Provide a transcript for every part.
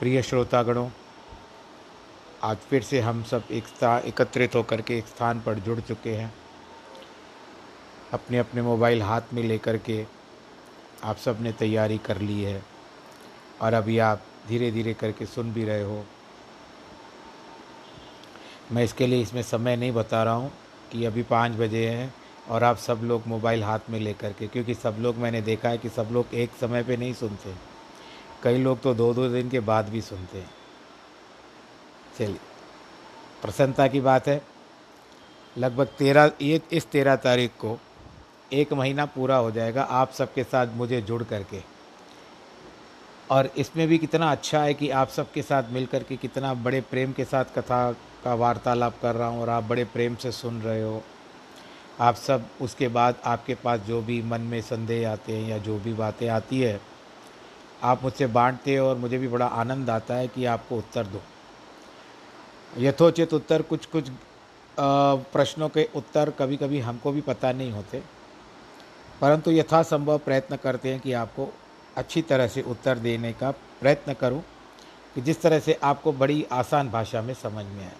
प्रिय श्रोतागणों, आज फिर से हम सब एक एकत्रित होकर के एक स्थान पर जुड़ चुके हैं। अपने अपने मोबाइल हाथ में लेकर के आप सबने तैयारी कर ली है और अभी आप धीरे धीरे करके सुन भी रहे हो। मैं इसके लिए इसमें समय नहीं बता रहा हूँ कि अभी पाँच बजे हैं और आप सब लोग मोबाइल हाथ में लेकर के, क्योंकि सब लोग मैंने देखा है कि सब लोग एक समय पे नहीं सुनते। कई लोग तो दो दो दिन के बाद भी सुनते हैं। चलिए, प्रसन्नता की बात है। लगभग तेरह, ये, इस तेरह तारीख को एक महीना पूरा हो जाएगा आप सबके साथ मुझे जुड़ करके। और इसमें भी कितना अच्छा है कि आप सबके साथ मिल कर के कितना बड़े प्रेम के साथ कथा का वार्तालाप कर रहा हूँ और आप बड़े प्रेम से सुन रहे हो। आप सब, उसके बाद आपके पास जो भी मन में संदेह आते हैं या जो भी बातें आती है आप मुझसे बांटते हो और मुझे भी बड़ा आनंद आता है कि आपको उत्तर दो। यथोचित उत्तर कुछ कुछ प्रश्नों के उत्तर कभी कभी हमको भी पता नहीं होते। परंतु यथासंभव प्रयत्न करते हैं कि आपको अच्छी तरह से उत्तर देने का प्रयत्न करूँ कि जिस तरह से आपको बड़ी आसान भाषा में समझ में आए।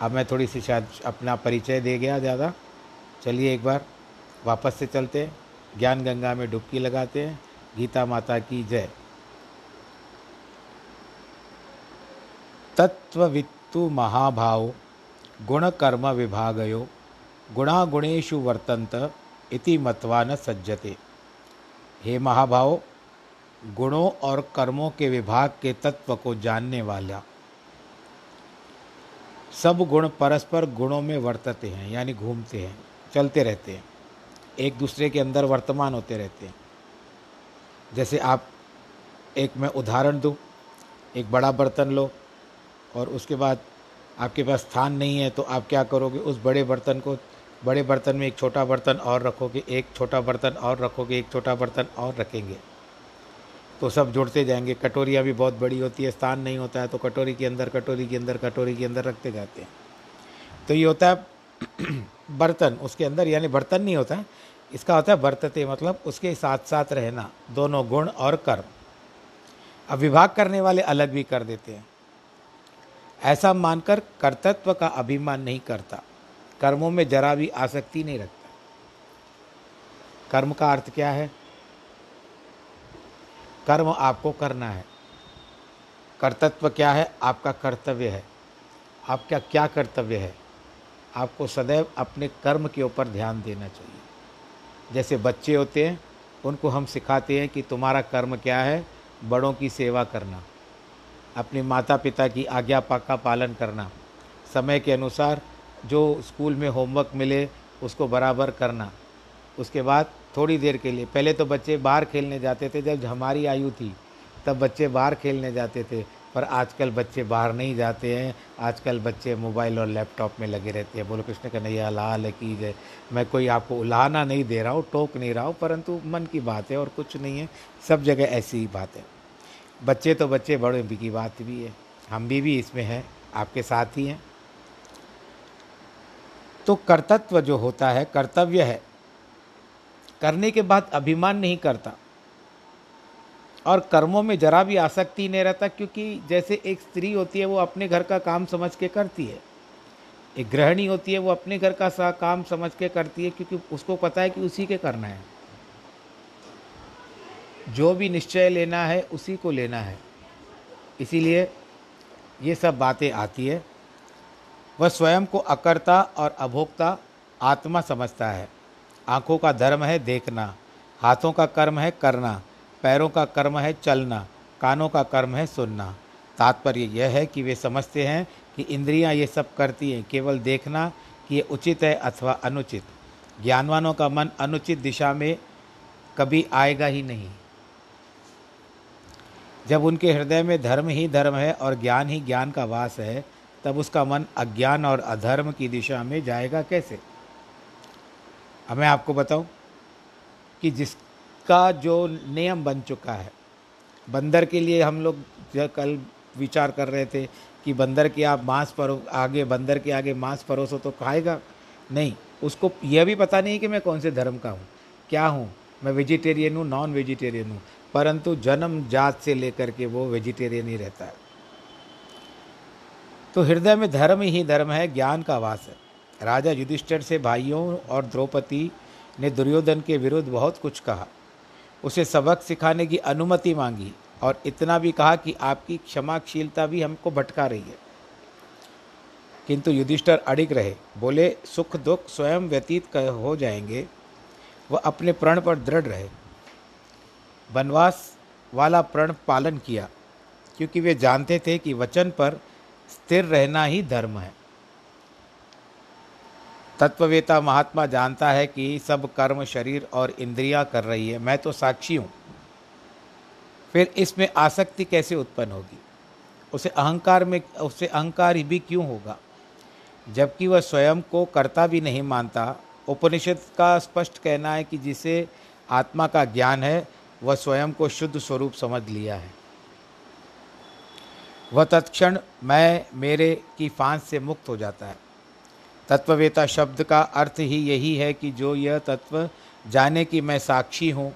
अब मैं थोड़ी सी शायद अपना परिचय दे गया ज़्यादा। चलिए एक बार वापस से चलते हैं। ज्ञान गंगा में डुबकी लगाते हैं। गीता माता की जय। तत्ववित्तु महाभाव, गुणकर्म विभागयो गुणागुणेशु वर्तन्त इति मत्वा न सज्जते। हे महाभाव, गुणों और कर्मों के विभाग के तत्व को जानने वाला। सब गुण परस्पर गुणों में वर्तते हैं, यानी घूमते हैं, चलते रहते हैं। एक दूसरे के अंदर वर्तमान होते रहते हैं। जैसे आप एक मैं उदाहरण दूँ, एक बड़ा बर्तन लो और उसके बाद आपके पास स्थान नहीं है तो आप क्या करोगे? उस बड़े बर्तन को, बड़े बर्तन में एक छोटा बर्तन और रखोगे, एक छोटा बर्तन और रखोगे, एक छोटा बर्तन और रखेंगे। तो सब जुड़ते जाएँगे। कटोरियाँ भी बहुत बड़ी होती है, स्थान नहीं होता है तो कटोरी के अंदर, कटोरी के अंदर, कटोरी के अंदर रखते जाते हैं। तो ये होता है बर्तन, उसके अंदर, यानी बर्तन नहीं होता है इसका होता है वर्तते मतलब उसके साथ साथ रहना, दोनों गुण और कर्म। अब विभाग करने वाले अलग भी कर देते हैं। ऐसा मानकर कर्तत्व का अभिमान नहीं करता। कर्मों में जरा भी आसक्ति नहीं रखता। कर्म का अर्थ क्या है? कर्म आपको करना है। कर्तत्व क्या है? आपका कर्तव्य है। आपका क्या कर्तव्य है? आपको सदैव अपने कर्म के ऊपर ध्यान देना चाहिए। जैसे बच्चे होते हैं, उनको हम सिखाते हैं कि तुम्हारा कर्म क्या है, बड़ों की सेवा करना। अपने माता पिता की आज्ञा पाक का पालन करना। समय के अनुसार जो स्कूल में होमवर्क मिले, उसको बराबर करना। उसके बाद थोड़ी देर के लिए, पहले तो बच्चे बाहर खेलने जाते थे, जब हमारी आयु थी, तब बच्चे बाहर खेलने जाते थे। पर आजकल बच्चे बाहर नहीं जाते हैं। आजकल बच्चे मोबाइल और लैपटॉप में लगे रहते हैं। बोलो कृष्ण कन्हैया लाल की जय मैं कोई आपको उलाहना नहीं दे रहा हूँ, टोक नहीं रहा हूँ, परंतु मन की बात है और कुछ नहीं है। सब जगह ऐसी ही बात। है बच्चे तो बच्चे, बड़े की बात भी है। हम भी भी इसमें हैं, आपके साथ ही हैं। तो कर्तत्व जो होता है, कर्तव्य है। करने के बाद अभिमान नहीं करता। और कर्मों में जरा भी आसक्ति नहीं रहता, क्योंकि जैसे एक स्त्री होती है, वो अपने घर का काम समझ के करती है। एक गृहिणी होती है, वो अपने घर का सा काम समझ के करती है, क्योंकि उसको पता है कि उसी के करना है। जो भी निश्चय लेना है, उसी को लेना है। इसीलिए ये सब बातें आती है। वह स्वयं को अकर्ता और अभोक्ता आत्मा समझता है। आँखों का धर्म है देखना, हाथों का कर्म है करना। पैरों का कर्म है चलना, कानों का कर्म है सुनना। तात्पर्य यह है कि वे समझते हैं कि इंद्रियाँ ये सब करती हैं, केवल देखना कि ये उचित है अथवा अनुचित। ज्ञानवानों का मन अनुचित दिशा में कभी आएगा ही नहीं। जब उनके हृदय में धर्म ही धर्म है और ज्ञान ही ज्ञान का वास है, तब उसका मन अज्ञान और अधर्म की दिशा में जाएगा कैसे? अब मैं आपको बताऊँ कि जिसका जो नियम बन चुका है। बंदर के लिए हम लोग कल विचार कर रहे थे कि बंदर के आप मांस परो, आगे, बंदर के आगे मांस परोसो तो खाएगा। नहीं, उसको यह भी पता नहीं कि मैं कौन से धर्म का हूँ। क्या हूँ? मैं वेजिटेरियन हूँ नॉन वेजिटेरियन हूँ। परंतु जन्म जात से लेकर के वो वेजिटेरियन ही रहता है। तो हृदय में धर्म ही धर्म है, ज्ञान का वास है। राजा युधिष्ठिर से भाइयों और द्रौपदी ने दुर्योधन के विरुद्ध बहुत कुछ कहा। उसे सबक सिखाने की अनुमति मांगी और इतना भी कहा कि आपकी क्षमाशीलता भी हमको भटका रही है। किंतु युधिष्ठर अड़िग रहे, बोले, सुख दुख स्वयं व्यतीत हो जाएँगे। वह अपने प्रण पर दृढ़ रहे। वनवास वाला प्रण पालन किया, क्योंकि वे जानते थे कि वचन पर स्थिर रहना ही धर्म है। तत्ववेता महात्मा जानता है कि सब कर्म शरीर और इंद्रियाँ कर रही है। मैं तो साक्षी हूँ। फिर इसमें आसक्ति कैसे उत्पन्न होगी? उसे अहंकार में उससे अहंकार भी क्यों होगा? जबकि वह स्वयं को कर्ता भी नहीं मानता। उपनिषद का स्पष्ट कहना है कि जिसे आत्मा का ज्ञान है, वह स्वयं को शुद्ध स्वरूप समझ लिया है। वह तत्क्षण मैं, मेरे की फांस से मुक्त हो जाता है। तत्ववेता शब्द का अर्थ ही यही है कि जो यह तत्व जाने कि मैं साक्षी हूँ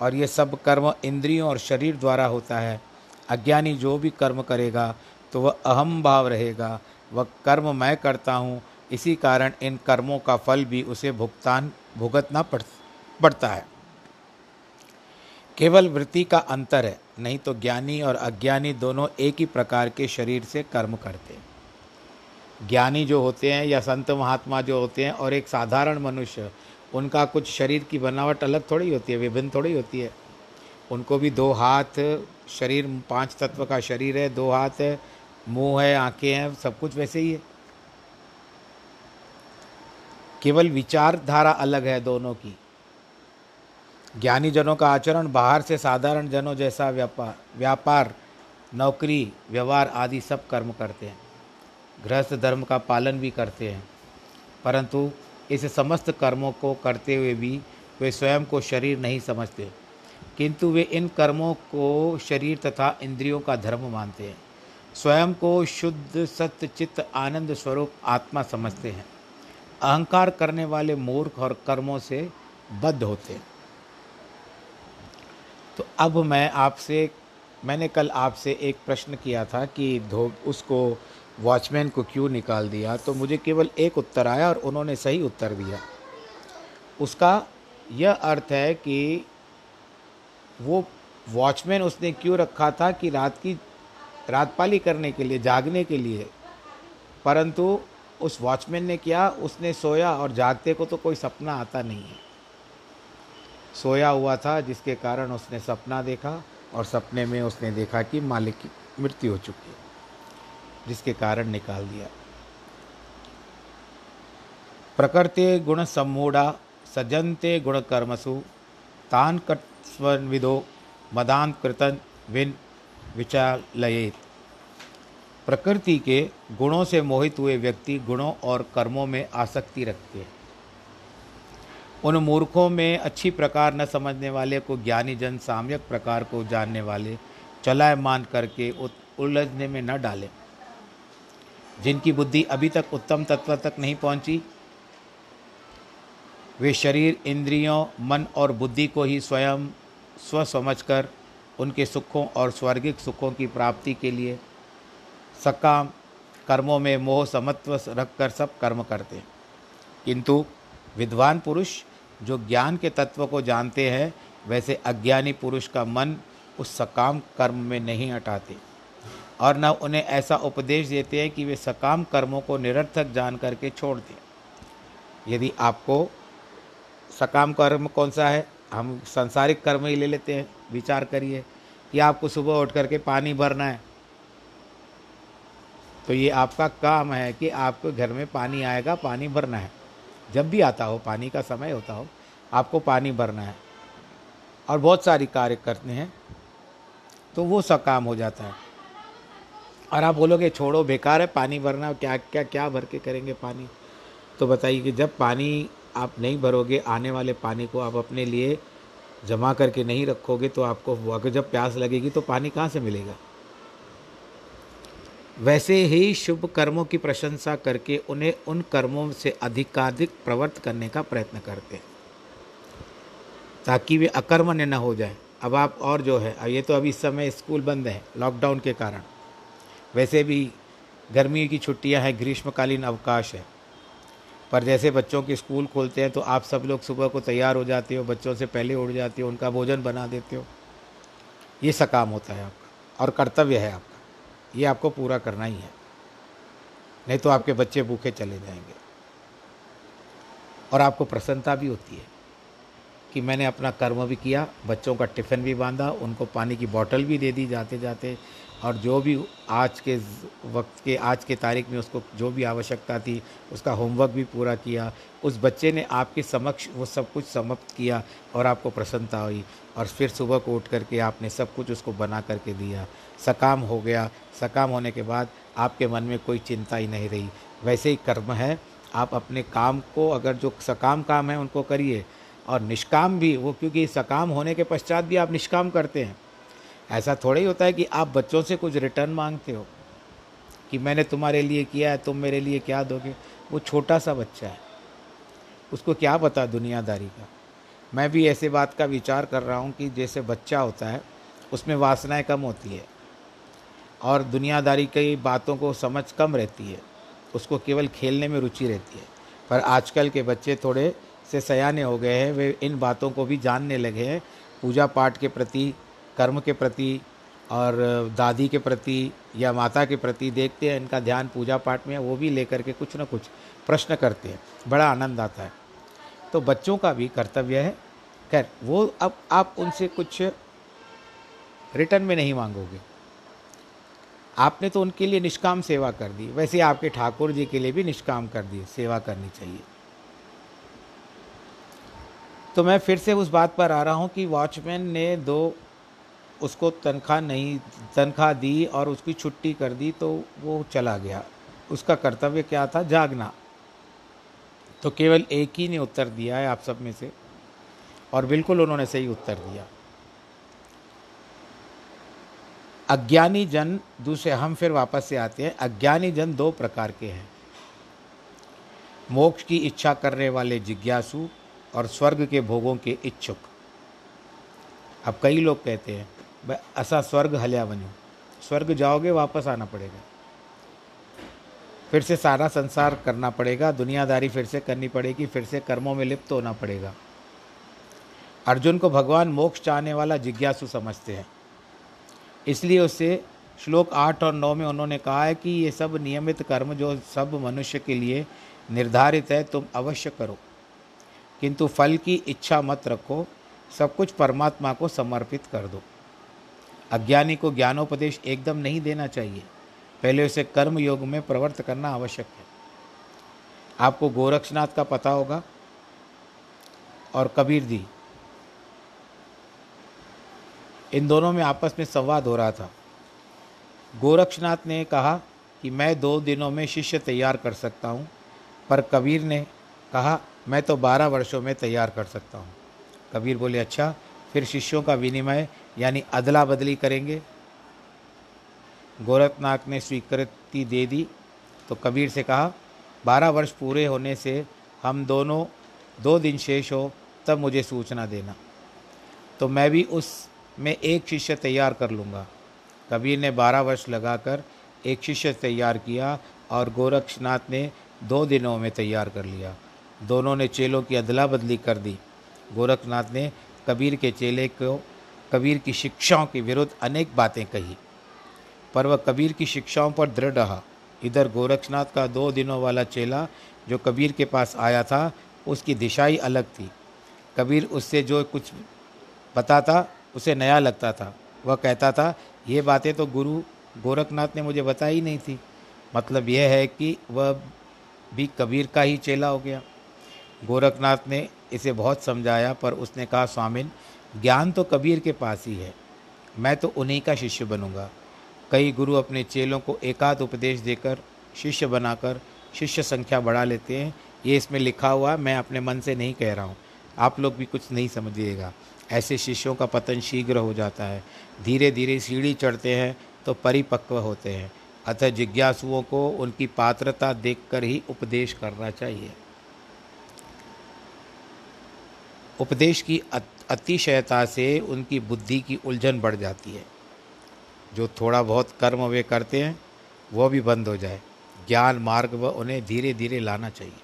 और ये सब कर्म इंद्रियों और शरीर द्वारा होता है, अज्ञानी जो भी कर्म करेगा तो वह अहम भाव रहेगा, वह कर्म मैं करता हूँ, इसी कारण इन कर्मों का फल भी उसे भुगतान, भुगतना पड़, पड़ता है। केवल वृत्ति का अंतर है, नहीं तो ज्ञानी और अज्ञानी दोनों एक ही प्रकार के शरीर से कर्म करते। हैं ज्ञानी जो होते हैं या संत महात्मा जो होते हैं और एक साधारण मनुष्य, उनका कुछ शरीर की बनावट अलग थोड़ी होती है, विभिन्न थोड़ी होती है। उनको भी दो हाथ, शरीर पाँच तत्व का शरीर है, दो हाथ है मुँह है, आँखें हैं, सब कुछ वैसे ही है। केवल विचारधारा अलग है दोनों की। ज्ञानी जनों का आचरण बाहर से साधारण जनों जैसा व्यापार व्यापार, नौकरी, व्यवहार आदि सब कर्म करते हैं। गृहस्थ धर्म का पालन भी करते हैं। परंतु इस समस्त कर्मों को करते हुए भी वे स्वयं को शरीर नहीं समझते। किंतु वे इन कर्मों को शरीर तथा इंद्रियों का धर्म मानते हैं। स्वयं को शुद्ध, सत्य, चित्त, आनंद स्वरूप आत्मा समझते हैं। अहंकार करने वाले मूर्ख और कर्मों से बद्ध होते हैं। तो अब मैं आपसे, मैंने कल आपसे एक प्रश्न किया था कि धो, उसको वॉचमैन को क्यों निकाल दिया? तो मुझे केवल एक उत्तर आया और उन्होंने सही उत्तर दिया। उसका यह अर्थ है कि वो वॉचमैन उसने क्यों रखा था कि रात की रातपाली करने के लिए, जागने के लिए? परंतु उस वॉचमैन ने किया, उसने सोया और जागते को तो कोई सपना आता नहीं है। सोया हुआ था, जिसके कारण उसने सपना देखा और सपने में उसने देखा कि मालिक की मृत्यु हो चुकी है। जिसके कारण निकाल दिया। प्रकृति गुण सम्मूढ़ा सजनते गुण कर्मसु तान कत्विदो मदान कृतन विन विचालयेत। प्रकृति के गुणों से मोहित हुए व्यक्ति गुणों और कर्मों में आसक्ति रखते हैं। उन मूर्खों में अच्छी प्रकार न समझने वाले को ज्ञानी जन साम्यक प्रकार को जानने वाले चलाए मान करके उलझने में न डालें। जिनकी बुद्धि अभी तक उत्तम तत्व तक नहीं पहुँची, वे शरीर, इंद्रियों, मन और बुद्धि को ही स्वयं स्व समझकर उनके सुखों और स्वर्गिक सुखों की प्राप्ति के लिए सकाम कर्मों में मोह समत्व रखकर सब कर्म करते हैं। किंतु विद्वान पुरुष जो ज्ञान के तत्व को जानते हैं, वैसे अज्ञानी पुरुष का मन उस सकाम कर्म में नहीं हटाते। और न उन्हें ऐसा उपदेश देते हैं कि वे सकाम कर्मों को निरर्थक जान करके छोड़ दें। यदि आपको सकाम कर्म कौन सा है, हम संसारिक कर्म ही ले लेते हैं। विचार करिए कि आपको सुबह उठ करके पानी भरना है। तो ये आपका काम है कि आपको घर में पानी आएगा, पानी भरना है। जब भी आता हो, पानी का समय होता हो, आपको पानी भरना है। और बहुत सारी कार्य करते हैं तो वो सकाम हो जाता है। और आप बोलोगे, छोड़ो, बेकार है पानी भरना, क्या क्या क्या भर के करेंगे पानी? तो बताइए कि जब पानी आप नहीं भरोगे, आने वाले पानी को आप अपने लिए जमा करके नहीं रखोगे तो आपको अगर जब प्यास लगेगी तो पानी कहाँ से मिलेगा? वैसे ही शुभ कर्मों की प्रशंसा करके उन्हें उन कर्मों से अधिकाधिक प्रवर्त करने का प्रयत्न करते हैं, ताकि वे अकर्मण्य न हो जाए। अब आप और जो है ये तो अभी इस समय स्कूल बंद है, लॉकडाउन के कारण। वैसे भी गर्मी की छुट्टियाँ हैं, ग्रीष्मकालीन अवकाश है। पर जैसे बच्चों के स्कूल खोलते हैं तो आप सब लोग सुबह को तैयार हो जाते हो, बच्चों से पहले उठ जाते हो, उनका भोजन बना देते हो। ये सकाम होता है आपका, और कर्तव्य है आपका। ये आपको पूरा करना ही है। नहीं तो आपके बच्चे भूखे चले जाएँगे। और आपको प्रसन्नता भी होती है कि मैंने अपना कर्म भी किया, बच्चों का टिफ़िन भी बांधा, उनको पानी की बॉटल भी दे दी जाते जाते और जो भी आज के वक्त के, आज के तारीख में उसको जो भी आवश्यकता थी, उसका होमवर्क भी पूरा किया, उस बच्चे ने आपके समक्ष वो सब कुछ समाप्त किया और आपको प्रसन्नता हुई और फिर सुबह को उठ करके आपने सब कुछ उसको बना करके दिया। सकाम हो गया। सकाम होने के बाद आपके मन में कोई चिंता ही नहीं रही। वैसे ही कर्म है। आप अपने काम को अगर जो सकाम काम है उनको करिए और निष्काम भी, वो क्योंकि सकाम होने के पश्चात भी आप निष्काम करते हैं। ऐसा थोड़ा ही होता है कि आप बच्चों से कुछ रिटर्न मांगते हो कि मैंने तुम्हारे लिए किया है, तुम मेरे लिए क्या दोगे? वो छोटा सा बच्चा है। उसको क्या पता दुनियादारी का? मैं भी ऐसे बात का विचार कर रहा हूँ कि जैसे बच्चा होता है, उसमें वासनाएँ कम होती है और दुनियादारी की बातों को समझ कम रहती है। उसको केवल खेलने में रुचि रहती है। पर आजकल के बच्चे थोड़े से सयाने हो गए हैं, वे इन बातों को भी जानने लगे हैं। पूजा पाठ के प्रति कर्म के प्रति और दादी के प्रति या माता के प्रति देखते हैं, इनका ध्यान पूजा पाठ में वो भी लेकर के कुछ ना कुछ प्रश्न करते हैं। बड़ा आनंद आता है। तो बच्चों का भी कर्तव्य है। खैर, वो अब आप उनसे कुछ रिटर्न में नहीं मांगोगे। आपने तो उनके लिए निष्काम सेवा कर दी। वैसे आपके ठाकुर जी के लिए भी निष्काम कर दी, सेवा करनी चाहिए। तो मैं फिर से उस बात पर आ रहा हूँ कि वॉचमैन ने दो उसको तनख्वाह नहीं, तनख्वाह दी और उसकी छुट्टी कर दी तो वो चला गया। उसका कर्तव्य क्या था? जागना। तो केवल एक ही ने उत्तर दिया है आप सब में से, और बिल्कुल उन्होंने सही उत्तर दिया। अज्ञानी जन, दूसरे हम फिर वापस से आते हैं। अज्ञानी जन दो प्रकार के हैं। मोक्ष की इच्छा करने वाले जिज्ञासु और स्वर्ग के भोगों के इच्छुक। अब कई लोग कहते हैं असा स्वर्ग हल्या बनो। स्वर्ग जाओगे, वापस आना पड़ेगा। फिर से सारा संसार करना पड़ेगा, दुनियादारी फिर से करनी पड़ेगी, फिर से कर्मों में लिप्त होना पड़ेगा। अर्जुन को भगवान मोक्ष चाहने वाला जिज्ञासु समझते हैं। इसलिए उससे श्लोक आठ और नौ में उन्होंने कहा है कि ये सब नियमित कर्म जो सब मनुष्य के लिए निर्धारित है, तुम अवश्य करो। किंतु फल की इच्छा मत रखो, सब कुछ परमात्मा को समर्पित कर दो। अज्ञानी को ज्ञानोपदेश एकदम नहीं देना चाहिए। पहले उसे कर्म योग में प्रवर्त करना आवश्यक है। आपको गोरक्षनाथ का पता होगा और कबीर जी। इन दोनों में आपस में संवाद हो रहा था। गोरक्षनाथ ने कहा कि मैं दो दिनों में शिष्य तैयार कर सकता हूँ, पर कबीर ने कहा, मैं तो बारह वर्षों में तैयार कर सकता हूँ। कबीर बोले अच्छा फिर शिष्यों का विनिमय, यानी अदला बदली करेंगे। गोरखनाथ ने स्वीकृति दे दी तो कबीर से कहा, बारह वर्ष पूरे होने से हम दोनों, दो दिन शेष हो, तब मुझे सूचना देना। तो मैं भी उस में एक शिष्य तैयार कर लूँगा। कबीर ने बारह वर्ष लगाकर एक शिष्य तैयार किया और गोरक्षनाथ ने दो दिनों में तैयार कर लिया। दोनों ने चेलों की अदला बदली कर दी। गोरखनाथ ने कबीर के चेले को, कबीर की शिक्षाओं के विरुद्ध अनेक बातें कही। पर वह कबीर की शिक्षाओं पर दृढ़ रहा। इधर गोरक्षनाथ का दो दिनों वाला चेला जो कबीर के पास आया था, उसकी दिशा ही अलग थी। कबीर उससे जो कुछ बताता, उसे नया लगता था। वह कहता था, ये बातें तो गुरु गोरखनाथ ने मुझे बताई नहीं थी। मतलब यह है कि वह भी कबीर का ही चेला हो गया। गोरखनाथ ने इसे बहुत समझाया, पर उसने कहा, स्वामिन, ज्ञान तो कबीर के पास ही है। मैं तो उन्हीं का शिष्य बनूँगा। कई गुरु अपने चेलों को एकाध उपदेश देकर, शिष्य बनाकर, शिष्य संख्या बढ़ा लेते हैं। ये इसमें लिखा हुआ मैं अपने मन से नहीं कह रहा हूँ। आप लोग भी कुछ नहीं समझिएगा। ऐसे शिष्यों का पतन शीघ्र हो जाता है। धीरे धीरे सीढ़ी चढ़ते हैं तो परिपक्व होते हैं। अतः जिज्ञासुओं को उनकी पात्रता देखकर ही उपदेश करना चाहिए। उपदेश की अतिशयता से उनकी बुद्धि की उलझन बढ़ जाती है। जो थोड़ा बहुत कर्म वे करते हैं वह भी बंद हो जाए। ज्ञान मार्ग व उन्हें धीरे धीरे लाना चाहिए।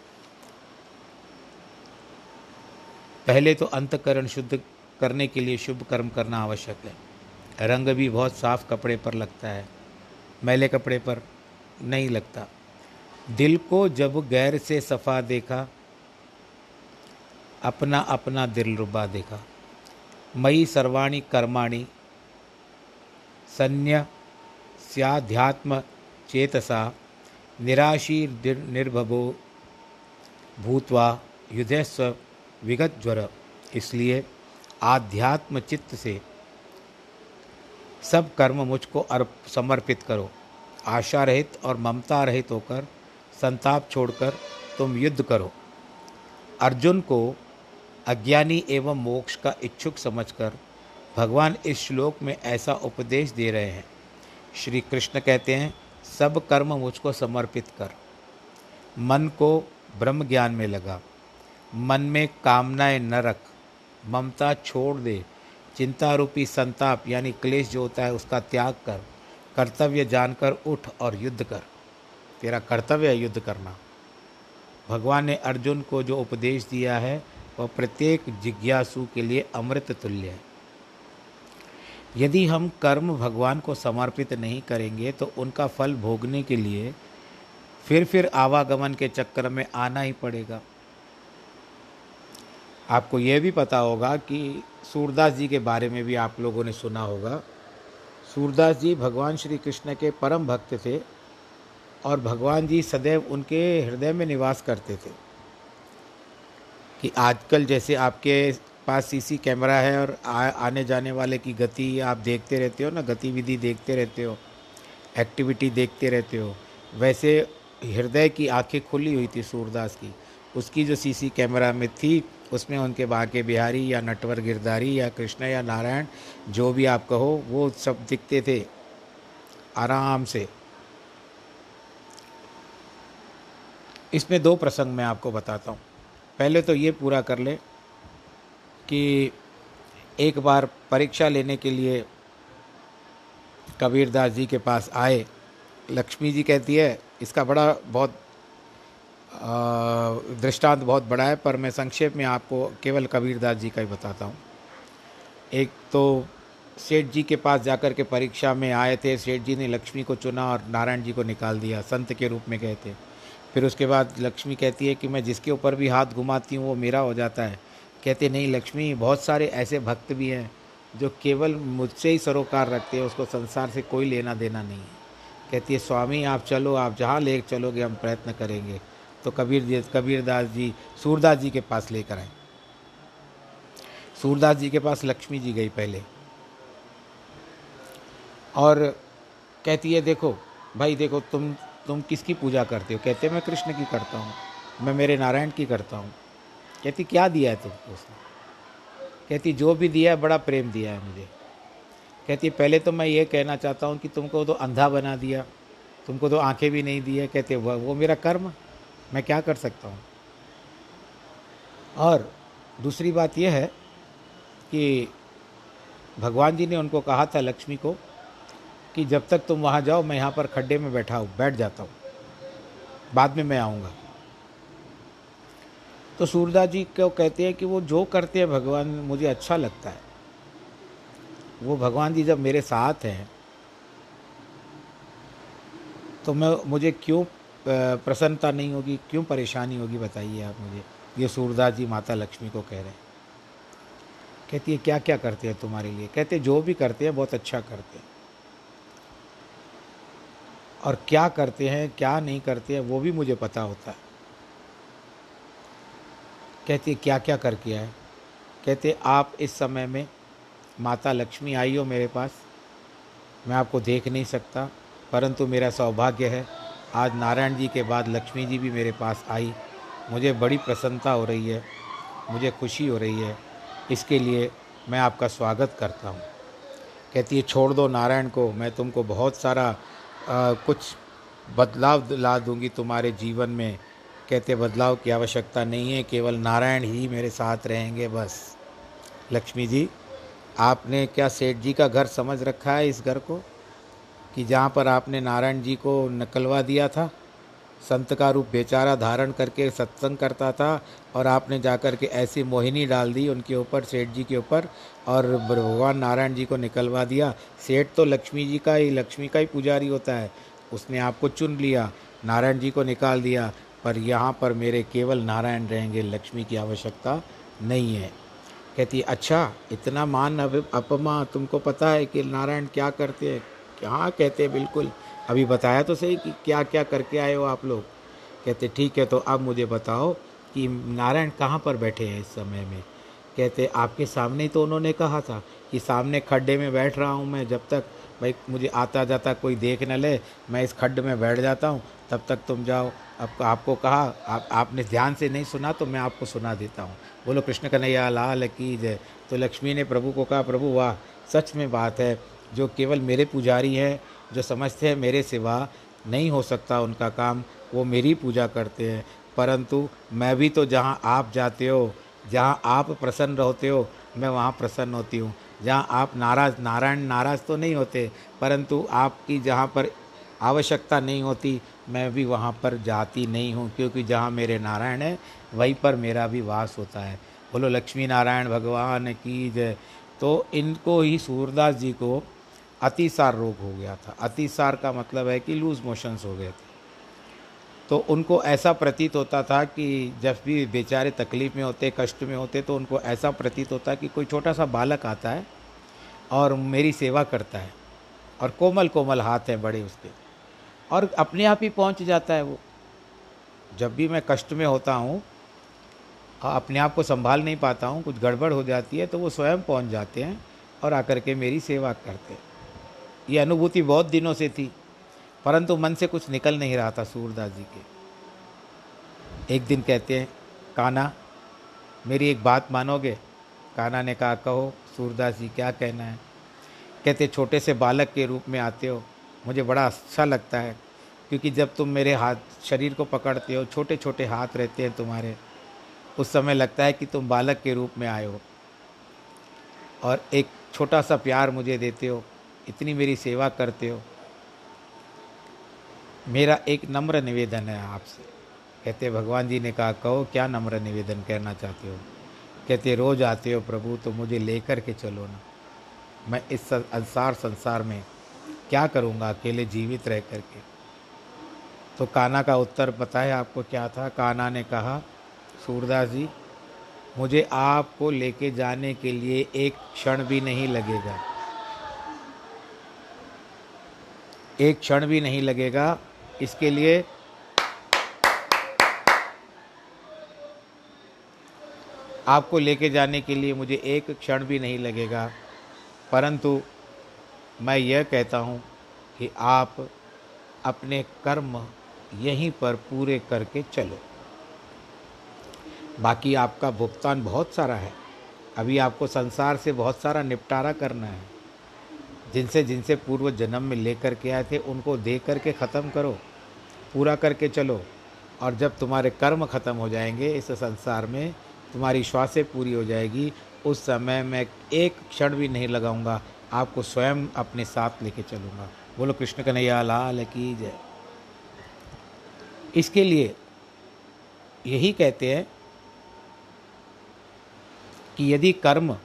पहले तो अंतकरण शुद्ध करने के लिए शुभ कर्म करना आवश्यक है। रंग भी बहुत साफ़ कपड़े पर लगता है, मैले कपड़े पर नहीं लगता। दिल को जब गैर से सफ़ा देखा अपना अपना दिल रुबा देखा। मई सर्वाणी कर्माणी सन्य स्याध्यात्म चेतसा, निराशी निर्भवो, भूतवा युधस्व विगत ज्वर। इसलिए आध्यात्म चित्त से सब कर्म मुझको अर्प, समर्पित करो। आशा रहित और ममता रहित होकर संताप छोड़कर तुम युद्ध करो। अर्जुन को अज्ञानी एवं मोक्ष का इच्छुक समझकर भगवान इस श्लोक में ऐसा उपदेश दे रहे हैं। श्री कृष्ण कहते हैं, सब कर्म मुझको समर्पित कर। मन को ब्रह्म ज्ञान में लगा। मन में कामनाएँ न रख, ममता छोड़ दे चिंता रूपी संताप यानी क्लेश जो होता है उसका त्याग कर, कर्तव्य जानकर उठ और युद्ध कर। तेरा कर्तव्य है युद्ध करना। भगवान ने अर्जुन को जो उपदेश दिया है वह प्रत्येक जिज्ञासु के लिए अमृत तुल्य है। यदि हम कर्म भगवान को समर्पित नहीं करेंगे तो उनका फल भोगने के लिए फिर फिर आवागमन के चक्कर में आना ही पड़ेगा। आपको यह भी पता होगा कि सूरदास जी के बारे में भी आप लोगों ने सुना होगा। सूरदास जी भगवान श्री कृष्ण के परम भक्त थे और भगवान जी सदैव उनके हृदय में निवास करते थे। कि आजकल जैसे आपके पास सीसी कैमरा है और आ, आने जाने वाले की गति आप देखते रहते हो ना गतिविधि देखते रहते हो एक्टिविटी देखते रहते हो वैसे हृदय की आँखें खुली हुई थी सूरदास की। उसकी जो सीसी कैमरा में थी उसमें उनके बाके बिहारी या नटवर गिरधारी या कृष्ण या नारायण जो भी आप कहो वो सब दिखते थे। आराम से। इसमें दो प्रसंग मैं आपको बताता हूँ। पहले तो ये पूरा कर ले कि एक बार परीक्षा लेने के लिए कबीरदास जी के पास आए। लक्ष्मी जी कहती है, इसका बड़ा बहुत दृष्टांत बहुत बड़ा है, पर मैं संक्षेप में आपको केवल कबीरदास जी का ही बताता हूँ। एक तो सेठ जी के पास जाकर के परीक्षा में आए थे, सेठ जी ने लक्ष्मी को चुना और नारायण जी को निकाल दिया, संत के रूप में गए थे। फिर उसके बाद लक्ष्मी कहती है कि मैं जिसके ऊपर भी हाथ घुमाती हूँ, वो मेरा हो जाता है। कहते, नहीं लक्ष्मी, बहुत सारे ऐसे भक्त भी हैं जो केवल मुझसे ही सरोकार रखते हैं, उसको संसार से कोई लेना देना नहीं है। कहती है, स्वामी, आप चलो, आप जहाँ ले चलोगे, हम प्रयत्न करेंगे। तो कबीर कबीरदास जी, सूरदास जी के पास लेकर आए। सूरदास जी के पास लक्ष्मी जी गई पहले। और कहती है, देखो, भाई देखो, तुम तुम किसकी पूजा करते हो? कहते मैं कृष्ण की करता हूँ मैं मेरे नारायण की करता हूँ। कहती क्या दिया है तुमको उसने? कहती जो भी दिया है बड़ा प्रेम दिया है मुझे। कहती पहले तो मैं ये कहना चाहता हूँ कि तुमको तो अंधा बना दिया तुमको तो आँखें भी नहीं दी है। कहते वो, वो मेरा कर्म मैं क्या कर सकता हूँ? और दूसरी बात यह है कि भगवान जी ने उनको कहा था लक्ष्मी को कि जब तक तुम वहाँ जाओ, मैं यहाँ पर खड्डे में बैठा हूँ, बैठ जाता हूँ। बाद में मैं आऊँगा। तो सूरदास जी को कहते हैं कि वो जो करते हैं, भगवान मुझे अच्छा लगता है। वो भगवान जी जब मेरे साथ हैं तो मैं, मुझे क्यों प्रसन्नता नहीं होगी, क्यों परेशानी होगी, बताइए आप मुझे। ये सूरदास जी माता लक्ष्मी को कह रहे हैं। कहती है क्या क्या करते हैं तुम्हारे लिए? कहते जो भी करते हैं, बहुत अच्छा करते हैं। और क्या करते हैं, क्या नहीं करते हैं, वो भी मुझे पता होता है। कहती है क्या क्या करके आए? कहते आप इस समय में माता लक्ष्मी आई हो मेरे पास। मैं आपको देख नहीं सकता, परंतु मेरा सौभाग्य है, आज नारायण जी के बाद लक्ष्मी जी भी मेरे पास आई। मुझे बड़ी प्रसन्नता हो रही है, मुझे खुशी हो रही है। इसके लिए मैं आपका स्वागत करता हूँ। कहती है, छोड़ दो नारायण को, मैं तुमको बहुत सारा आ, कुछ बदलाव ला दूँगी तुम्हारे जीवन में। कहते बदलाव की आवश्यकता नहीं है केवल नारायण ही मेरे साथ रहेंगे बस। लक्ष्मी जी आपने क्या सेठ जी का घर समझ रखा है इस घर को? कि जहाँ पर आपने नारायण जी को नकलवा दिया था? संत का रूप बेचारा धारण करके सत्संग करता था और आपने जाकर के ऐसी मोहिनी डाल दी उनके ऊपर, सेठ जी के ऊपर और भगवान नारायण जी को निकलवा दिया। सेठ तो लक्ष्मी जी का ही, लक्ष्मी का ही पुजारी होता है। उसने आपको चुन लिया, नारायण जी को निकाल दिया, पर यहाँ पर मेरे केवल नारायण रहेंगे, लक्ष्मी की आवश्यकता नहीं है। कहती अच्छा इतना मान अपमा, तुमको पता है कि नारायण क्या करते हैं? हाँ कहते हैं? बिल्कुल अभी बताया तो सही कि क्या क्या करके आए हो आप लोग? कहते, ठीक है तो अब मुझे बताओ कि नारायण कहाँ पर बैठे हैं इस समय में? कहते, आपके सामने ही तो उन्होंने कहा था कि सामने खड्डे में बैठ रहा हूँ मैं, जब तक भाई मुझे आता जाता कोई देख न ले, मैं इस खड्ड में बैठ जाता हूँ, तब तक तुम जाओ। अब आपको कहा, आप, आपने ध्यान से नहीं सुना तो मैं आपको सुना देता हूँ। बोलो, कृष्ण कन्हैया, लाल की जय। तो लक्ष्मी ने प्रभु को कहा, प्रभु, वाह, सच में बात है। जो केवल मेरे पुजारी हैं, जो समझते हैं, मेरे सिवा नहीं हो सकता उनका काम, वो मेरी पूजा करते हैं। परंतु मैं भी तो जहाँ आप जाते हो, जहाँ आप प्रसन्न रहते हो, मैं वहाँ प्रसन्न होती हूँ। जहाँ आप नाराज़, नारायण नाराज़ तो नहीं होते, परंतु आपकी जहाँ पर आवश्यकता नहीं होती, मैं भी वहाँ पर जाती नहीं हूँ, क्योंकि जहाँ मेरे नारायण है, वहीं पर मेरा भी वास होता है। बोलो, लक्ष्मी नारायण, भगवान की जय। तो इनको ही सूरदास जी को अतिसार रोग हो गया था। अतिसार का मतलब है कि लूज़ मोशंस हो गए थे। तो उनको ऐसा प्रतीत होता था कि जब भी बेचारे तकलीफ़ में होते, कष्ट में होते तो उनको ऐसा प्रतीत होता कि कोई छोटा सा बालक आता है और मेरी सेवा करता है और कोमल कोमल हाथ हैं बड़े उसके। और अपने आप ही पहुँच जाता है वो। जब भी मैं कष्ट में होता हूँ, अपने आप को संभाल नहीं पाता हूँ, कुछ गड़बड़ हो जाती है तो वो स्वयं पहुँच जाते हैं और आकर के मेरी सेवा करते हैं। ये अनुभूति बहुत दिनों से थी, परंतु मन से कुछ निकल नहीं रहा था सूरदास जी के। एक दिन कहते हैं काना मेरी एक बात मानोगे? काना ने कहा, कहो, सूरदास जी, क्या कहना है? कहते, छोटे से बालक के रूप में आते हो, मुझे बड़ा अच्छा लगता है, क्योंकि जब तुम मेरे हाथ, शरीर को पकड़ते हो छोटे छोटे हाथ रहते हैं तुम्हारे, उस समय लगता है कि तुम बालक के रूप में आए हो और एक छोटा सा प्यार मुझे देते हो इतनी मेरी सेवा करते हो। मेरा एक नम्र निवेदन है आपसे। कहते, भगवान जी ने कहा, कहो, क्या नम्र निवेदन कहना चाहते हो? कहते, रोज़ आते हो प्रभु तो मुझे लेकर के चलो ना। मैं इस संसार संसार में क्या करूँगा, अकेले जीवित रह करके? तो काना का उत्तर पता है आपको क्या था? काना ने कहा, सूरदास जी, मुझे आपको लेके जाने के लिए एक क्षण भी नहीं लगेगा। एक क्षण भी नहीं लगेगा। इसके लिए आपको लेके जाने के लिए मुझे एक क्षण भी नहीं लगेगा। परंतु मैं यह कहता हूँ कि आप अपने कर्म यहीं पर पूरे करके चलो। बाकी आपका भुगतान बहुत सारा है। अभी आपको संसार से बहुत सारा निपटारा करना है। जिनसे जिनसे पूर्व जन्म में लेकर के आए थे, उनको दे करके ख़त्म करो, पूरा करके चलो, और जब तुम्हारे कर्म ख़त्म हो जाएँगे, इस संसार में तुम्हारी श्वासें पूरी हो जाएगी। उस समय मैं एक क्षण भी नहीं लगाऊँगा, आपको स्वयं अपने साथ लेके चलूँगा। बोलो, कृष्ण कन्हैया, लाल की जय। इसके लिए यही कहते हैं कि यदि कर्म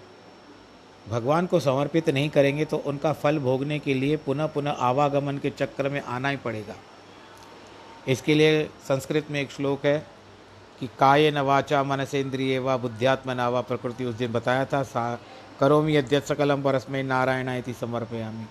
भगवान को समर्पित नहीं करेंगे तो उनका फल भोगने के लिए पुनः पुनः आवागमन के चक्र में आना ही पड़ेगा। इसके लिए संस्कृत में एक श्लोक है कि काय न वाचा मनसेंद्रिय व बुद्ध्यात्मना व प्रकृति। उस दिन बताया था, सा, करोमी यद्यत सकलम परस्मय नारायण इति समर्पयामी।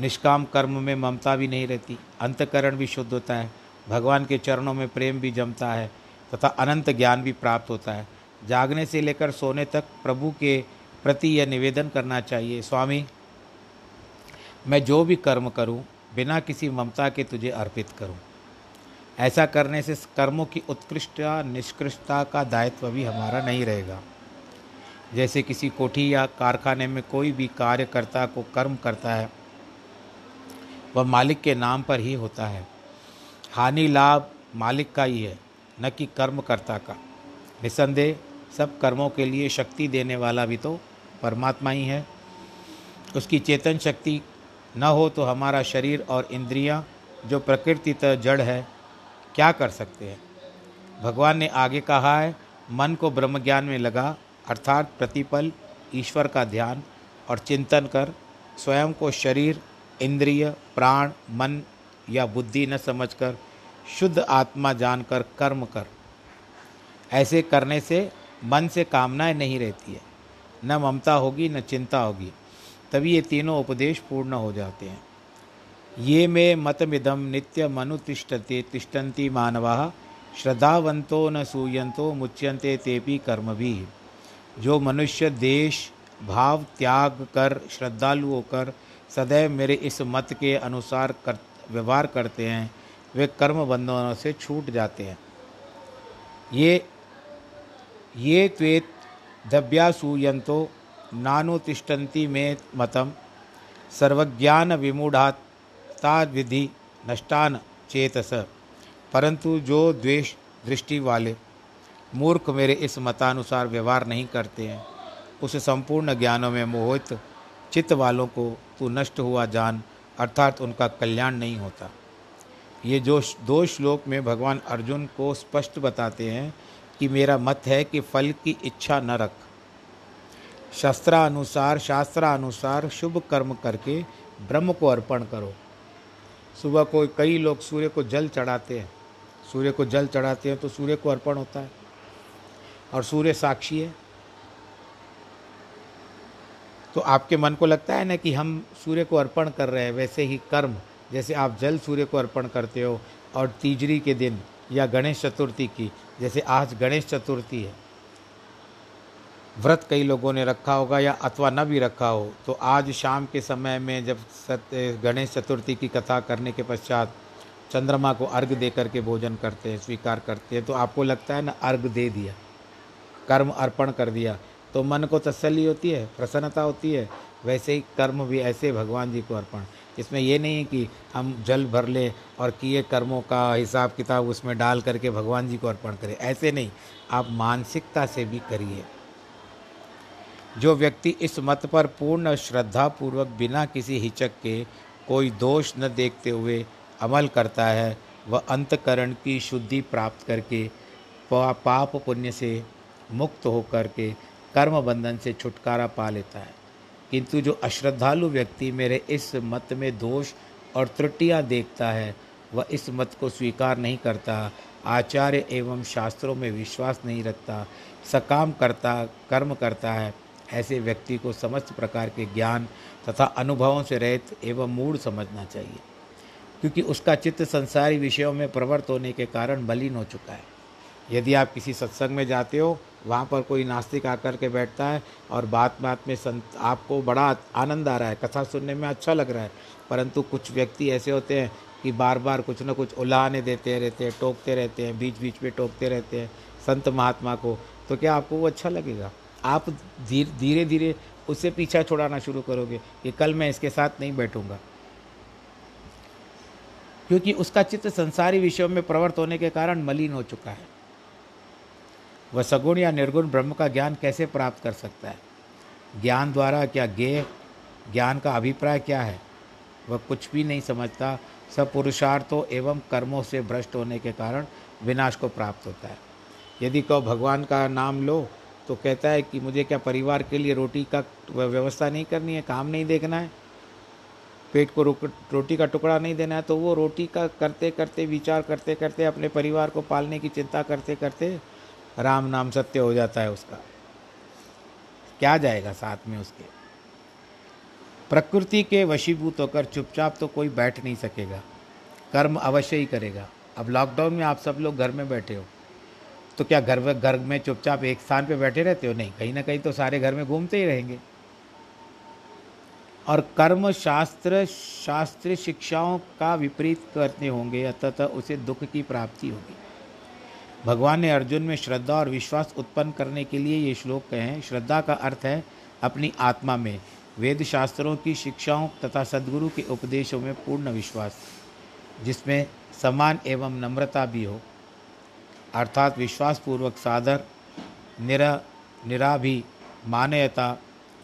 निष्काम कर्म में ममता भी नहीं रहती, अंतकरण भी शुद्ध होता है, भगवान के चरणों में प्रेम भी जमता है, तथा अनंत ज्ञान भी प्राप्त होता है। जागने से लेकर सोने तक प्रभु के प्रति यह निवेदन करना चाहिए, स्वामी, मैं जो भी कर्म करूँ, बिना किसी ममता के तुझे अर्पित करूँ। ऐसा करने से कर्मों की उत्कृष्टता, निष्कृष्टता का दायित्व भी हमारा नहीं रहेगा। जैसे किसी कोठी या कारखाने में कोई भी कार्यकर्ता को कर्म करता है, वह मालिक के नाम पर ही होता है। हानि लाभ मालिक का ही है, न कि कर्मकर्ता का। निसंदेह, सब कर्मों के लिए शक्ति देने वाला भी तो परमात्मा ही है। उसकी चेतन शक्ति न हो तो हमारा शरीर और इंद्रियाँ जो प्रकृतितः जड़ है, क्या कर सकते हैं? भगवान ने आगे कहा है, मन को ब्रह्म ज्ञान में लगा, अर्थात प्रतिपल, ईश्वर का ध्यान और चिंतन कर, स्वयं को शरीर, इंद्रिय, प्राण, मन या बुद्धि न समझकर, शुद्ध आत्मा जानकर कर्म कर। ऐसे करने से मन से कामनाएँ नहीं रहती है। न ममता होगी, न चिंता होगी। तभी ये तीनों उपदेश पूर्ण हो जाते हैं। ये मे मतमिदम नित्य मनुतिष्ठते तिष्ठन्ति मानवा श्रद्धावंतो न सूयंतो मुच्यंते तेपि कर्म भी जो मनुष्य देश, भाव, त्याग कर श्रद्धालु होकर सदैव मेरे इस मत के अनुसार कर, व्यवहार करते हैं, वे कर्म बंधनों से छूट जाते हैं। ये ये त्वेत दभ्यासूयंतो नानुतिष्ठन्ति में मतम सर्वज्ञान विमूढ़ाता विधि नष्टान चेतस। परंतु जो द्वेष दृष्टि वाले मूर्ख मेरे इस मतानुसार व्यवहार नहीं करते हैं, उस संपूर्ण ज्ञानों में मोहित चित्त वालों को तू नष्ट हुआ जान, अर्थात उनका कल्याण नहीं होता। ये जो दो श्लोक में भगवान अर्जुन को स्पष्ट बताते हैं कि मेरा मत है कि फल की इच्छा न रख। शस्त्रानुसार, शास्त्रानुसार शुभ कर्म करके ब्रह्म को अर्पण करो। सुबह को कई लोग सूर्य को जल चढ़ाते हैं। सूर्य को जल चढ़ाते हैं तो सूर्य को अर्पण होता है। और सूर्य साक्षी है। तो आपके मन को लगता है ना कि हम सूर्य को अर्पण कर रहे हैं, वैसे ही कर्म, जैसे आप जल सूर्य को अर्पण करते हो, और तीजरी के दिन या गणेश चतुर्थी की जैसे आज गणेश चतुर्थी है। व्रत कई लोगों ने रखा होगा या अथवा न भी रखा हो तो आज शाम के समय में जब सत्य गणेश चतुर्थी की कथा करने के पश्चात चंद्रमा को अर्घ दे करके भोजन करते हैं, स्वीकार करते हैं तो आपको लगता है ना अर्घ दे दिया, कर्म अर्पण कर दिया तो मन को तसल्ली होती है, प्रसन्नता होती है, वैसे ही कर्म भी ऐसे भगवान जी को अर्पण। इसमें ये नहीं है कि हम जल भर लें और किए कर्मों का हिसाब किताब उसमें डाल करके भगवान जी को अर्पण करें। ऐसे नहीं, आप मानसिकता से भी करिए। जो व्यक्ति इस मत पर पूर्ण श्रद्धापूर्वक बिना किसी हिचक के कोई दोष न देखते हुए अमल करता है, वह अंतकरण की शुद्धि प्राप्त करके पाप पुण्य से मुक्त होकर के कर्म बंधन से छुटकारा पा लेता है। किंतु जो अश्रद्धालु व्यक्ति मेरे इस मत में दोष और त्रुटियाँ देखता है, वह इस मत को स्वीकार नहीं करता, आचार्य एवं शास्त्रों में विश्वास नहीं रखता, सकाम करता, कर्म करता है। ऐसे व्यक्ति को समस्त प्रकार के ज्ञान तथा अनुभवों से रहित एवं मूड समझना चाहिए, क्योंकि उसका चित्त संसारी विषयों में प्रवृत्त होने के कारण मलिन हो चुका है। यदि आप किसी सत्संग में जाते हो वहाँ पर कोई नास्तिक आकर के बैठता है और बात बात में संत, आपको बड़ा आनंद आ रहा है, कथा सुनने में अच्छा लग रहा है। परंतु कुछ व्यक्ति ऐसे होते हैं कि बार बार कुछ ना कुछ उलाहने देते रहते हैं, टोकते रहते हैं बीच बीच में टोकते रहते हैं संत महात्मा को। तो क्या आपको वो अच्छा लगेगा? आप धीरे धीरे उससे पीछा छुड़ाना शुरू करोगे कि कल मैं इसके साथ नहीं बैठूँगा। क्योंकि उसका चित्त संसारी विषयों में प्रवृत्त होने के कारण मलिन हो चुका है। वह सगुण या निर्गुण ब्रह्म का ज्ञान कैसे प्राप्त कर सकता है? ज्ञान द्वारा क्या ज्ञेय ज्ञान का अभिप्राय क्या है? वह कुछ भी नहीं समझता। सब पुरुषार्थों एवं कर्मों से भ्रष्ट होने के कारण विनाश को प्राप्त होता है। यदि कहो, भगवान का नाम लो तो कहता है कि, मुझे क्या परिवार के लिए रोटी का व्यवस्था नहीं करनी है? काम नहीं देखना है? पेट को रोटी का टुकड़ा नहीं देना है? तो वो रोटी का करते करते विचार करते करते अपने परिवार को पालने की चिंता करते करते राम नाम सत्य हो जाता है उसका। क्या जाएगा साथ में उसके? प्रकृति के वशीभूत होकर चुपचाप तो कोई बैठ नहीं सकेगा। कर्म अवश्य ही करेगा। अब लॉकडाउन में आप सब लोग घर में बैठे हो। तो क्या घर में घर में चुपचाप एक स्थान पे बैठे रहते हो? नहीं, कहीं ना कहीं तो सारे घर में घूमते ही रहेंगे। और कर्म शास्त्र शास्त्र शिक्षाओं का विपरीत करते होंगे, अतः उसे दुख की प्राप्ति होगी। भगवान ने अर्जुन में श्रद्धा और विश्वास उत्पन्न करने के लिए ये श्लोक कहे हैं। श्रद्धा का अर्थ है अपनी आत्मा में। वेद शास्त्रों की शिक्षाओं तथा सदगुरु के उपदेशों में पूर्ण विश्वास, जिसमें समान एवं नम्रता भी हो। अर्थात विश्वासपूर्वक साधर निरा निराभिमानयता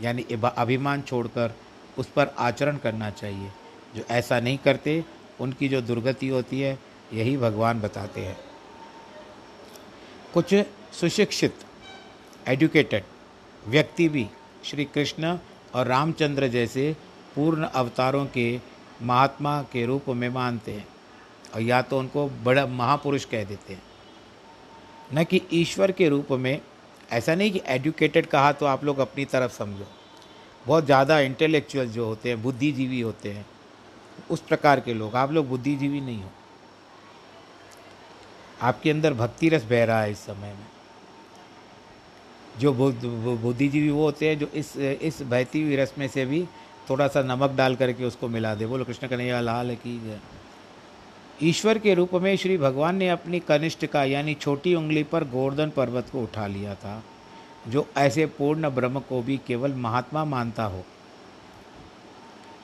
यानी अभिमान छोड़कर उस पर आचरण करना चाहिए। जो ऐसा नहीं करते, उनकी जो दुर्गति होती है, यही भगवान बताते हैं। कुछ सुशिक्षित एजुकेटेड व्यक्ति भी श्री कृष्ण और रामचंद्र जैसे पूर्ण अवतारों के महात्मा के रूप में मानते हैं और या तो उनको बड़ा महापुरुष कह देते हैं। न कि ईश्वर के रूप में। ऐसा नहीं कि एजुकेटेड कहा तो आप लोग अपनी तरफ़ समझो। बहुत ज़्यादा इंटेलेक्चुअल जो होते हैं, बुद्धिजीवी होते हैं, उस प्रकार के लोग। आप लोग बुद्धिजीवी नहीं हो। आपके अंदर भक्ति रस बह रहा है इस समय में। जो बुद्धिजीवी वो होते हैं जो इस इस बहती हुई रस में से भी थोड़ा सा नमक डाल करके उसको मिला दे। बोलो, कृष्ण कन्हैया, लाल की ईश्वर के रूप में श्री भगवान ने अपनी कनिष्ठ का, यानी छोटी उंगली पर गोवर्धन पर्वत को उठा लिया था, जो ऐसे पूर्ण ब्रह्म को भी केवल महात्मा मानता हो।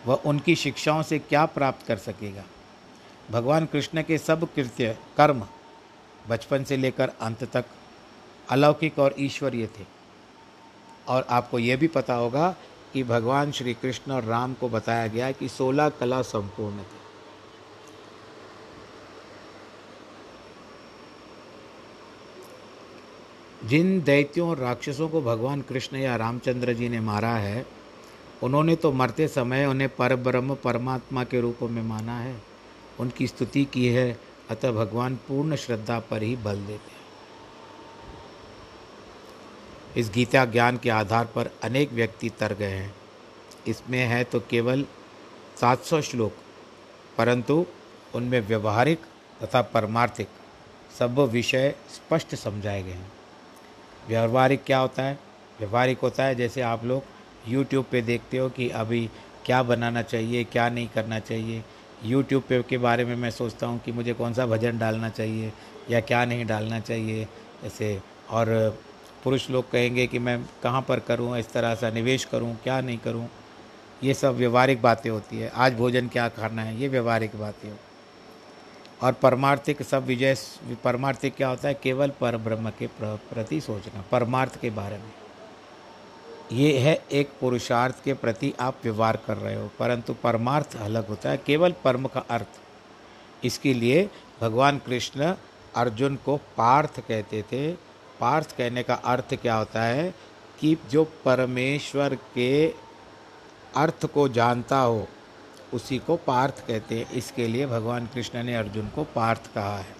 वह उनकी शिक्षाओं से क्या प्राप्त कर सकेगा? भगवान कृष्ण के सब कृत्य कर्म बचपन से लेकर अंत तक अलौकिक और ईश्वरीय थे। और आपको यह भी पता होगा कि भगवान श्री कृष्ण और राम को बताया गया कि सोलह कला संपूर्ण थी। जिन दैत्यों और राक्षसों को भगवान कृष्ण या रामचंद्र जी ने मारा है, उन्होंने तो मरते समय उन्हें पर ब्रह्म परमात्मा के रूप में माना है। उनकी स्तुति की है अतः भगवान पूर्ण श्रद्धा पर ही बल देते हैं। इस गीता ज्ञान के आधार पर अनेक व्यक्ति तर गए हैं। इसमें है तो केवल 700 श्लोक, परंतु उनमें व्यवहारिक तथा परमार्थिक सब विषय स्पष्ट समझाए गए हैं। व्यवहारिक क्या होता है? व्यवहारिक होता है जैसे आप लोग यूट्यूब पे देखते हो कि अभी क्या बनाना चाहिए, क्या नहीं करना चाहिए। यूट्यूब पे के बारे में मैं सोचता हूँ कि मुझे कौन सा भजन डालना चाहिए या क्या नहीं डालना चाहिए। ऐसे और पुरुष लोग कहेंगे कि मैं कहाँ पर करूँ, इस तरह सा निवेश करूँ, क्या नहीं करूँ। ये सब व्यवहारिक बातें होती है। आज भोजन क्या खाना है, ये व्यवहारिक बातें हो। और परमार्थिक सब विजय, परमार्थिक क्या होता है? केवल पर ब्रह्म के प्रति सोचना, परमार्थ के बारे में। ये है एक पुरुषार्थ के प्रति आप व्यवहार कर रहे हो, परंतु परमार्थ अलग होता है, केवल परम का अर्थ। इसके लिए भगवान कृष्ण अर्जुन को पार्थ कहते थे। पार्थ कहने का अर्थ क्या होता है कि जो परमेश्वर के अर्थ को जानता हो, उसी को पार्थ कहते हैं। इसके लिए भगवान कृष्ण ने अर्जुन को पार्थ कहा है।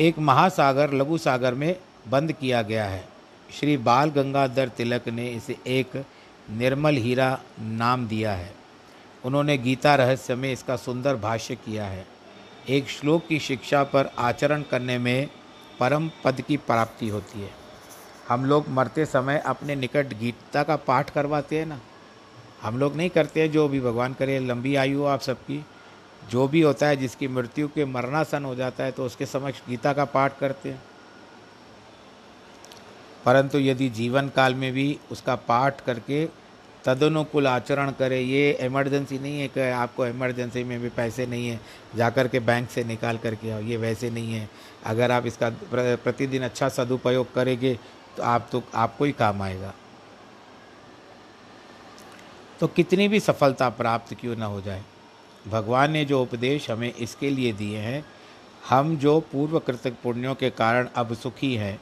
एक महासागर लघु सागर में बंद किया गया है। श्री बाल गंगाधर तिलक ने इसे एक निर्मल हीरा नाम दिया है। उन्होंने गीता रहस्य में इसका सुंदर भाष्य किया है। एक श्लोक की शिक्षा पर आचरण करने में परम पद की प्राप्ति होती है। हम लोग मरते समय अपने निकट गीता का पाठ करवाते हैं ना। हम लोग नहीं करते हैं, जो भी भगवान करे, लंबी आयु आप सबकी। जो भी होता है, जिसकी मृत्यु के मरणासन हो जाता है तो उसके समक्ष गीता का पाठ करते हैं। परंतु यदि जीवन काल में भी उसका पाठ करके तदनुकूल आचरण करे, ये इमरजेंसी नहीं है कि आपको इमरजेंसी में भी पैसे नहीं है, जाकर के बैंक से निकाल करके आओ, ये वैसे नहीं है। अगर आप इसका प्रतिदिन अच्छा सदुपयोग करेंगे तो आप तो आपको ही काम आएगा। तो कितनी भी सफलता प्राप्त क्यों ना हो जाए? भगवान ने जो उपदेश हमें इसके लिए दिए हैं, हम जो पूर्व कृतक पुण्यों के कारण अब सुखी हैं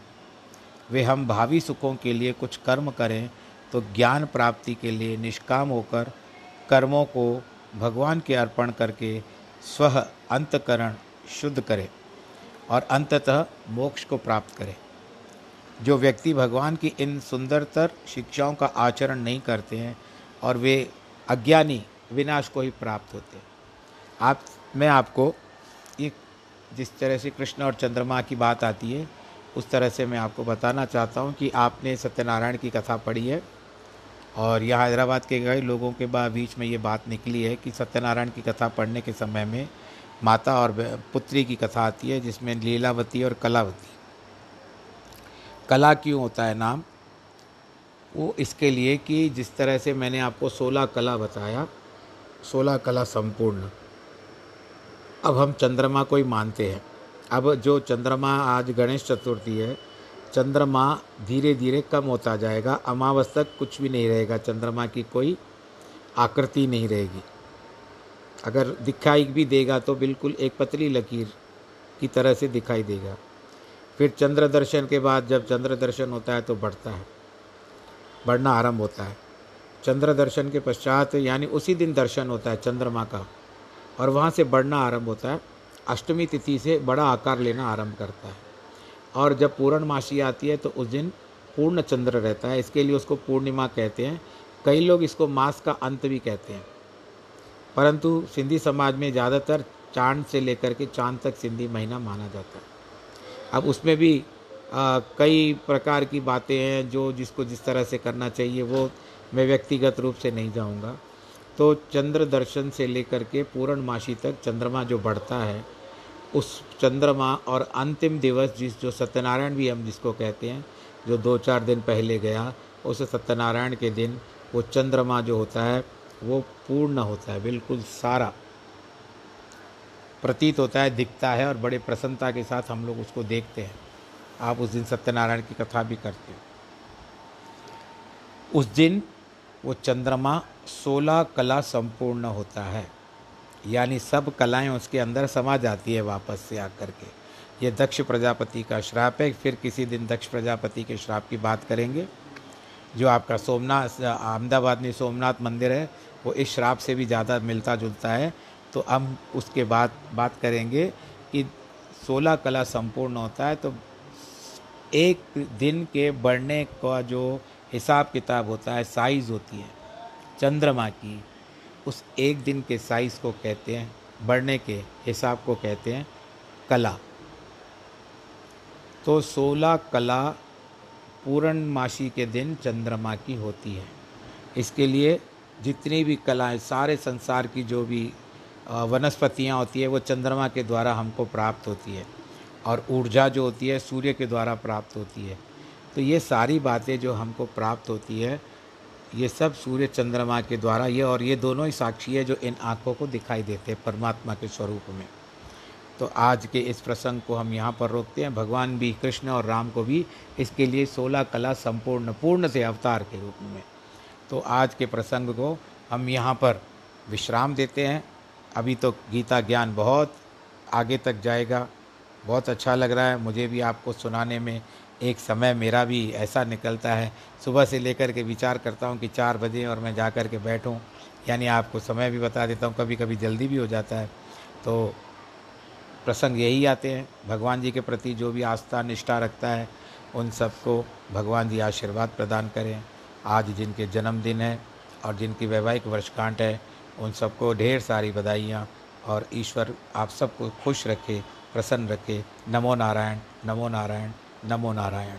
वे हम भावी सुखों के लिए कुछ कर्म करें तो ज्ञान प्राप्ति के लिए निष्काम होकर कर्मों को भगवान के अर्पण करके स्व अंतकरण शुद्ध करें और अंततः मोक्ष को प्राप्त करें। जो व्यक्ति भगवान की इन सुंदरतर शिक्षाओं का आचरण नहीं करते हैं और वे अज्ञानी, विनाश को ही प्राप्त होते हैं। आप, मैं आपको ये जिस तरह से कृष्ण और चंद्रमा की बात आती है उस तरह से मैं आपको बताना चाहता हूँ कि आपने सत्यनारायण की कथा पढ़ी है और यह हैदराबाद के गए लोगों के बाद बीच में ये बात निकली है कि सत्यनारायण की कथा पढ़ने के समय में माता और पुत्री की कथा आती है जिसमें लीलावती और कलावती। कला क्यों होता है नाम? वो इसके लिए कि जिस तरह से मैंने आपको सोलह कला बताया, सोलह कला संपूर्ण। अब हम चंद्रमा को ही मानते हैं। अब जो चंद्रमा आज गणेश चतुर्थी है, चंद्रमा धीरे धीरे कम होता जाएगा। अमावस तक कुछ भी नहीं रहेगा। चंद्रमा की कोई आकृति नहीं रहेगी। अगर दिखाई भी देगा तो बिल्कुल एक पतली लकीर की तरह से दिखाई देगा। फिर चंद्र दर्शन के बाद जब चंद्र दर्शन होता है तो बढ़ता है। बढ़ना आरंभ होता है। चंद्र दर्शन के पश्चात यानी उसी दिन दर्शन होता है चंद्रमा का। और वहाँ से बढ़ना आरंभ होता है। अष्टमी तिथि से बड़ा आकार लेना आरंभ करता है। और जब पूर्णमासी आती है तो उस दिन पूर्ण चंद्र रहता है। इसके लिए उसको पूर्णिमा कहते हैं। कई लोग इसको मास का अंत भी कहते हैं। परंतु सिंधी समाज में ज़्यादातर चाँद से लेकर के चाँद तक सिंधी महीना माना जाता है। अब उसमें भी आ, कई प्रकार की बातें हैं जो जिसको जिस तरह से करना चाहिए वो मैं व्यक्तिगत रूप से नहीं जाऊँगा। तो चंद्र दर्शन से लेकर के पूर्णमासी तक चंद्रमा जो बढ़ता है उस चंद्रमा और अंतिम दिवस जिस, जो सत्यनारायण भी हम जिसको कहते हैं, जो दो चार दिन पहले गया, उस सत्यनारायण के दिन वो चंद्रमा जो होता है, वो पूर्ण होता है, बिल्कुल सारा। प्रतीत होता है, दिखता है और बड़े प्रसन्नता के साथ हम लोग उसको देखते हैं। आप उस दिन सत्यनारायण की कथा भी करते हो। उस दिन वो चंद्रमा सोलह कला संपूर्ण होता है। यानी सब कलाएँ उसके अंदर समा जाती है वापस से आकर के। ये दक्ष प्रजापति का श्राप है, फिर किसी दिन दक्ष प्रजापति के श्राप की बात करेंगे। जो आपका सोमनाथ, अहमदाबाद में सोमनाथ मंदिर है, वो इस श्राप से भी ज़्यादा मिलता जुलता है। तो हम उसके बाद बात करेंगे कि सोलह कला संपूर्ण होता है तो एक दिन के बढ़ने का जो हिसाब किताब होता है, साइज़ होती है, चंद्रमा की। उस एक दिन के साइज़ को कहते हैं, बढ़ने के हिसाब को कहते हैं, कला। तो सोलह कला पूर्णमासी के दिन चंद्रमा की होती है। इसके लिए जितनी भी कलाएँ सारे संसार की जो भी वनस्पतियाँ होती है, वो चंद्रमा के द्वारा हमको प्राप्त होती है। और ऊर्जा जो होती है, सूर्य के द्वारा प्राप्त होती है। तो ये सारी बातें जो हमको प्राप्त होती है ये सब सूर्य चंद्रमा के द्वारा ये और ये दोनों ही साक्षी है जो इन आँखों को दिखाई देते हैं परमात्मा के स्वरूप में। तो आज के इस प्रसंग को हम यहाँ पर रोकते हैं। भगवान भी, कृष्ण और राम को भी इसके लिए सोलह कला संपूर्ण, पूर्ण से अवतार के रूप में। तो आज के प्रसंग को हम यहाँ पर विश्राम देते हैं। अभी तो गीता ज्ञान बहुत आगे तक जाएगा। बहुत अच्छा लग रहा है। मुझे भी आपको सुनाने में एक समय मेरा भी ऐसा निकलता है। सुबह से लेकर के विचार करता हूँ कि चार बजे और मैं जा कर के बैठूँ। यानी आपको समय भी बता देता हूँ कभी कभी जल्दी भी हो जाता है। तो प्रसंग यही आते हैं। भगवान जी के प्रति जो भी आस्था, निष्ठा रखता है, उन सबको भगवान जी आशीर्वाद प्रदान करें। आज जिनके जन्मदिन है और जिनकी वैवाहिक वर्षगांठ है, उन सबको ढेर सारी बधाइयाँ और ईश्वर आप सबको खुश रखे, प्रसन्न रखे। नमो नारायण नमो नारायण। नमो नारायण।